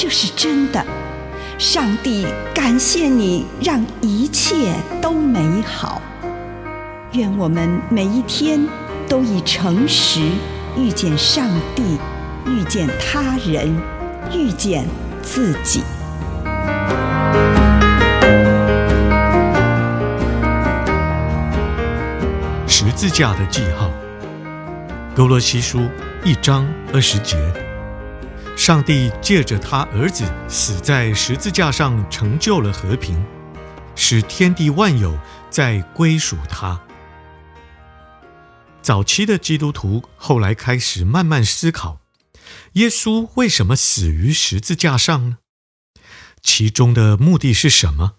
这是真的，上帝感谢你，让一切都美好。愿我们每一天都以诚实遇见上帝，遇见他人，遇见自己。十字架的记号，歌罗西书一章二十节。上帝借着他儿子死在十字架上，成就了和平，使天地万有再归属他。早期的基督徒后来开始慢慢思考：耶稣为什么死于十字架上呢？其中的目的是什么？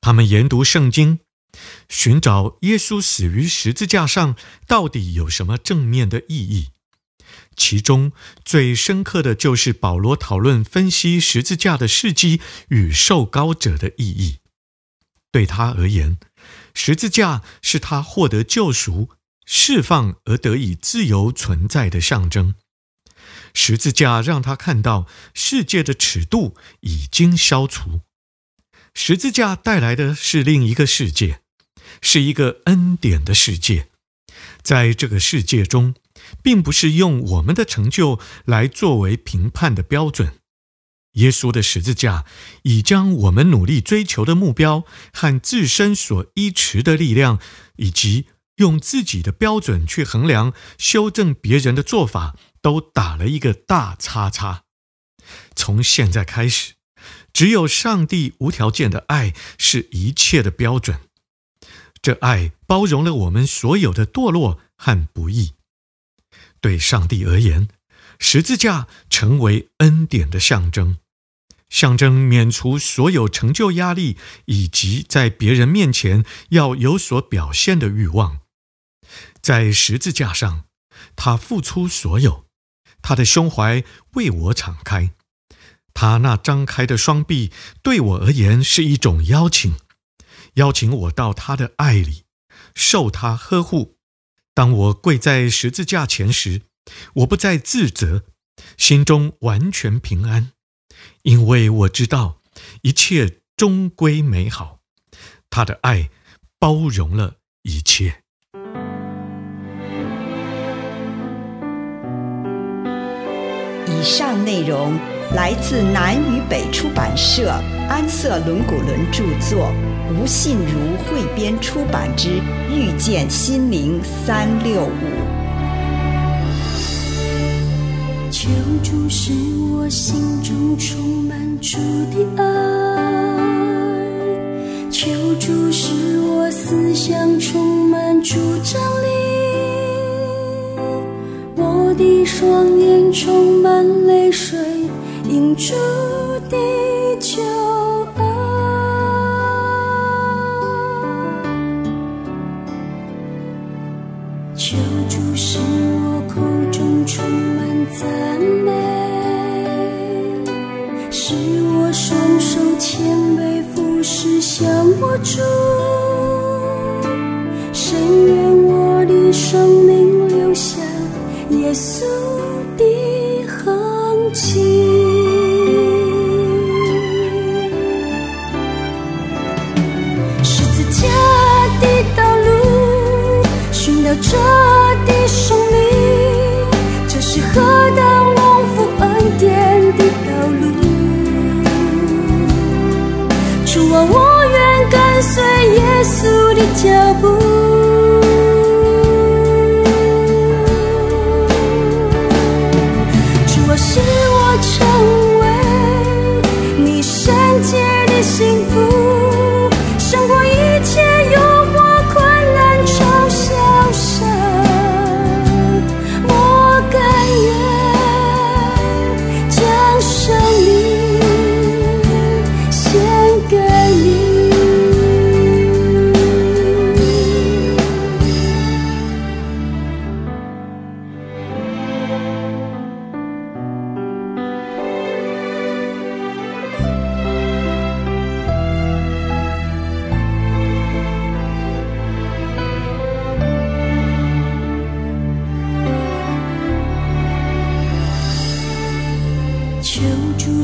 他们研读圣经，寻找耶稣死于十字架上到底有什么正面的意义。其中最深刻的就是保罗讨论分析十字架的事迹与受膏者的意义。对他而言，十字架是他获得救赎、释放而得以自由存在的象征。十字架让他看到世界的尺度已经消除，十字架带来的是另一个世界，是一个恩典的世界。在这个世界中，并不是用我们的成就来作为评判的标准。耶稣的十字架已将我们努力追求的目标和自身所依持的力量，以及用自己的标准去衡量、修正别人的做法，都打了一个大叉叉。从现在开始，只有上帝无条件的爱是一切的标准。这爱包容了我们所有的堕落和不义。对上帝而言，十字架成为恩典的象征，象征免除所有成就压力以及在别人面前要有所表现的欲望。在十字架上，他付出所有，他的胸怀为我敞开，他那张开的双臂对我而言是一种邀请，邀请我到他的爱里，受他呵护。当我跪在十字架前时，我不再自责，心中完全平安，因为我知道一切终归美好。他的爱包容了一切。以上内容来自南与北出版社安瑟伦古伦著作。吴信如汇编出版之《遇见心灵三六五》。求主使我心中充满主的爱，求主使我思想充满主真理，我的双，停住地球啊！求主使我口中充满赞美，使我双手谦卑俯视向我主。深愿我的生命留下耶稣的痕迹。我无愿。跟随耶稣的脚步，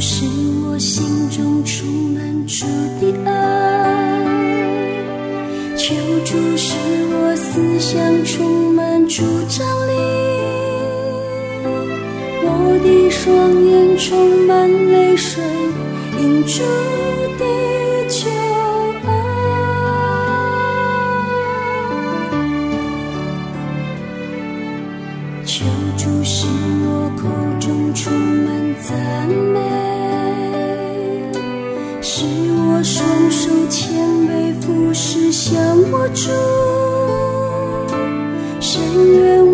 是我心中充满主的爱，求主使我思想充满主张力，我的双眼充满泪水，因主。是我双手千杯不时想握住。深渊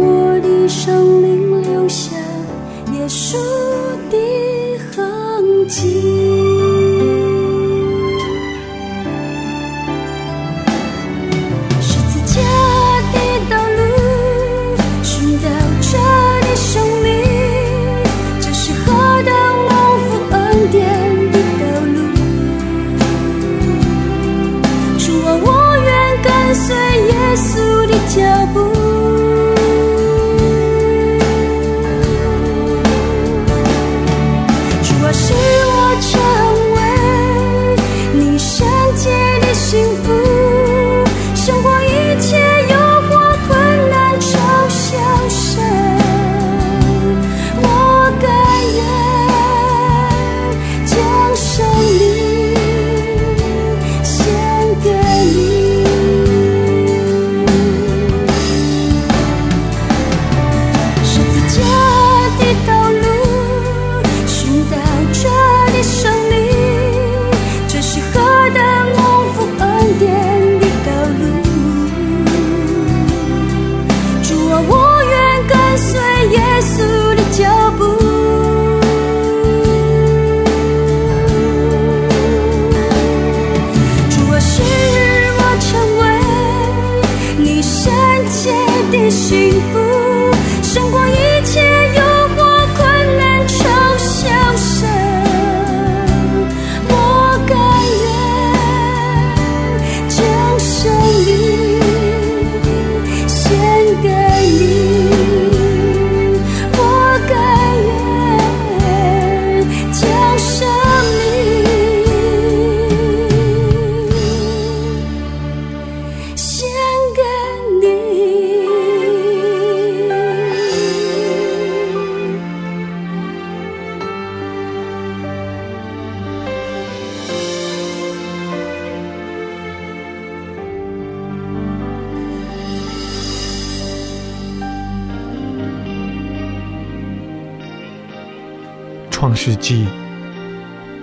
创世纪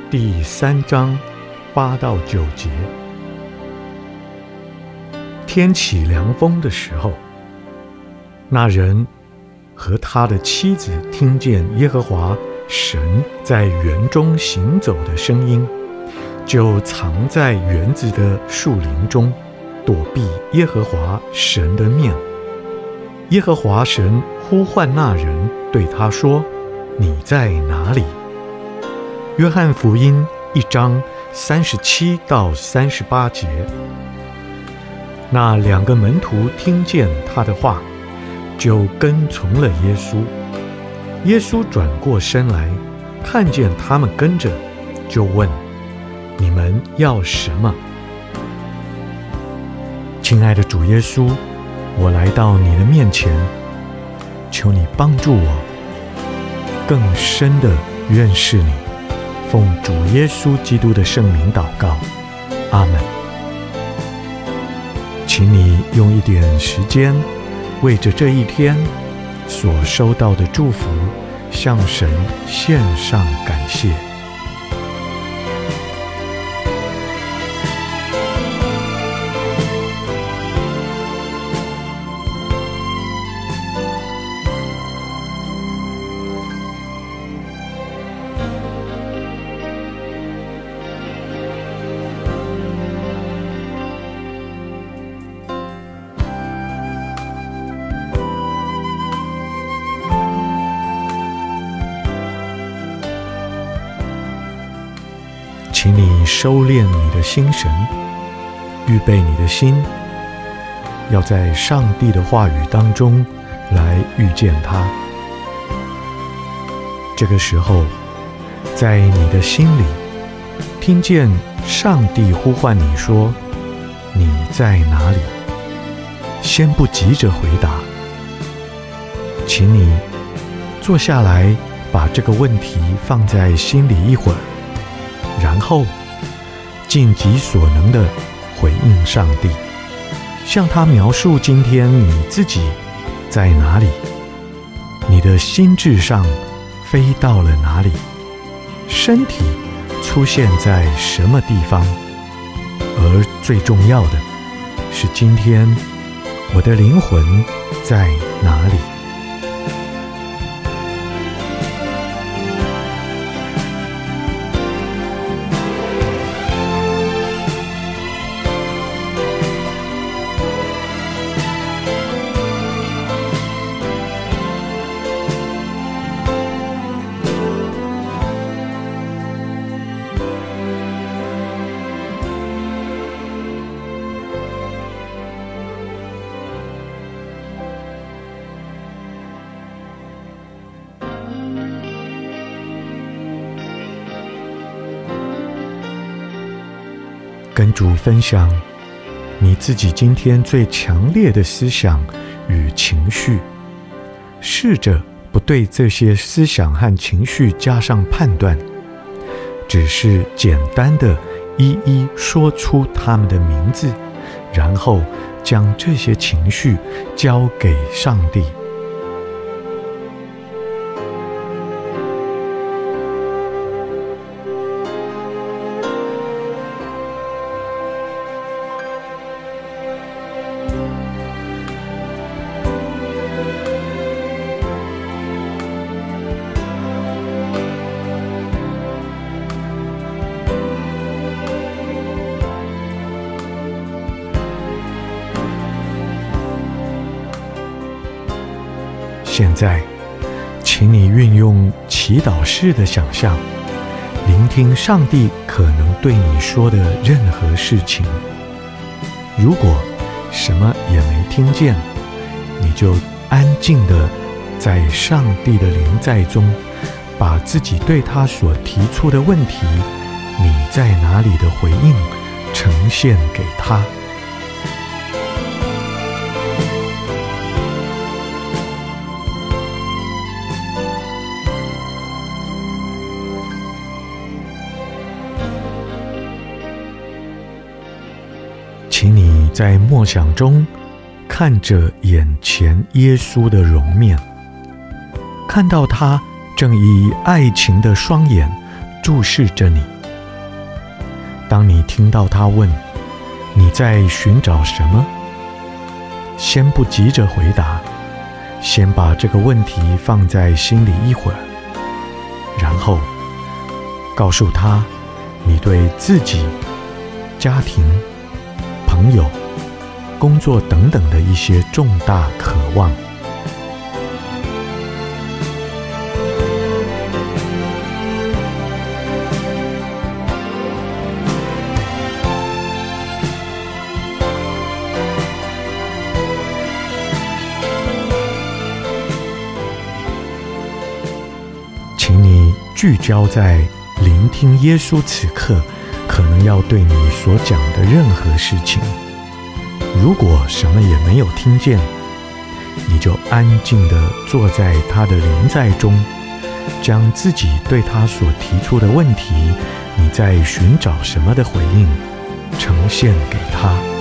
第三章八到九节：天起凉风的时候，那人和他的妻子听见耶和华神在园中行走的声音，就藏在园子的树林中，躲避耶和华神的面。耶和华神呼唤那人，对他说。你在哪里？约翰福音一章三十七到三十八节。那两个门徒听见他的话，就跟从了耶稣。耶稣转过身来，看见他们跟着，就问：“你们要什么？”亲爱的主耶稣，我来到你的面前，求你帮助我。更深的认识你，奉主耶稣基督的圣名祷告，阿门。请你用一点时间，为着这一天所收到的祝福，向神献上感谢。收敛你的心神，预备你的心，要在上帝的话语当中来遇见他。这个时候，在你的心里，听见上帝呼唤你说：“你在哪里？先不急着回答，请你坐下来，把这个问题放在心里一会儿，然后尽己所能地回应上帝，向他描述今天你自己在哪里，你的心智上飞到了哪里，身体出现在什么地方。而最重要的是，今天我的灵魂在哪里？跟主分享你自己今天最强烈的思想与情绪，试着不对这些思想和情绪加上判断，只是简单的一一说出他们的名字，然后将这些情绪交给上帝。现在，请你运用祈祷式的想象，聆听上帝可能对你说的任何事情。如果什么也没听见，你就安静地在上帝的临在中，把自己对他所提出的问题“你在哪里”的回应呈现给他。在默想中看着眼前耶稣的容面，看到他正以爱情的双眼注视着你。当你听到他问你在寻找什么，先不急着回答，先把这个问题放在心里一会儿，然后告诉他你对自己、家庭。朋友、工作等等的一些重大渴望，请你聚焦在聆听耶稣此刻。可能要对你所讲的任何事情，如果什么也没有听见，你就安静的坐在他的临在中，将自己对他所提出的问题，你在寻找什么的回应，呈现给他。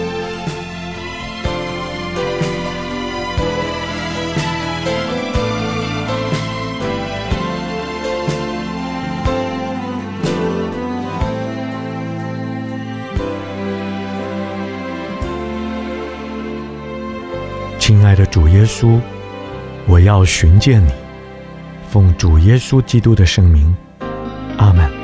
亲爱的主耶稣，我要寻见你，奉主耶稣基督的圣名，阿门。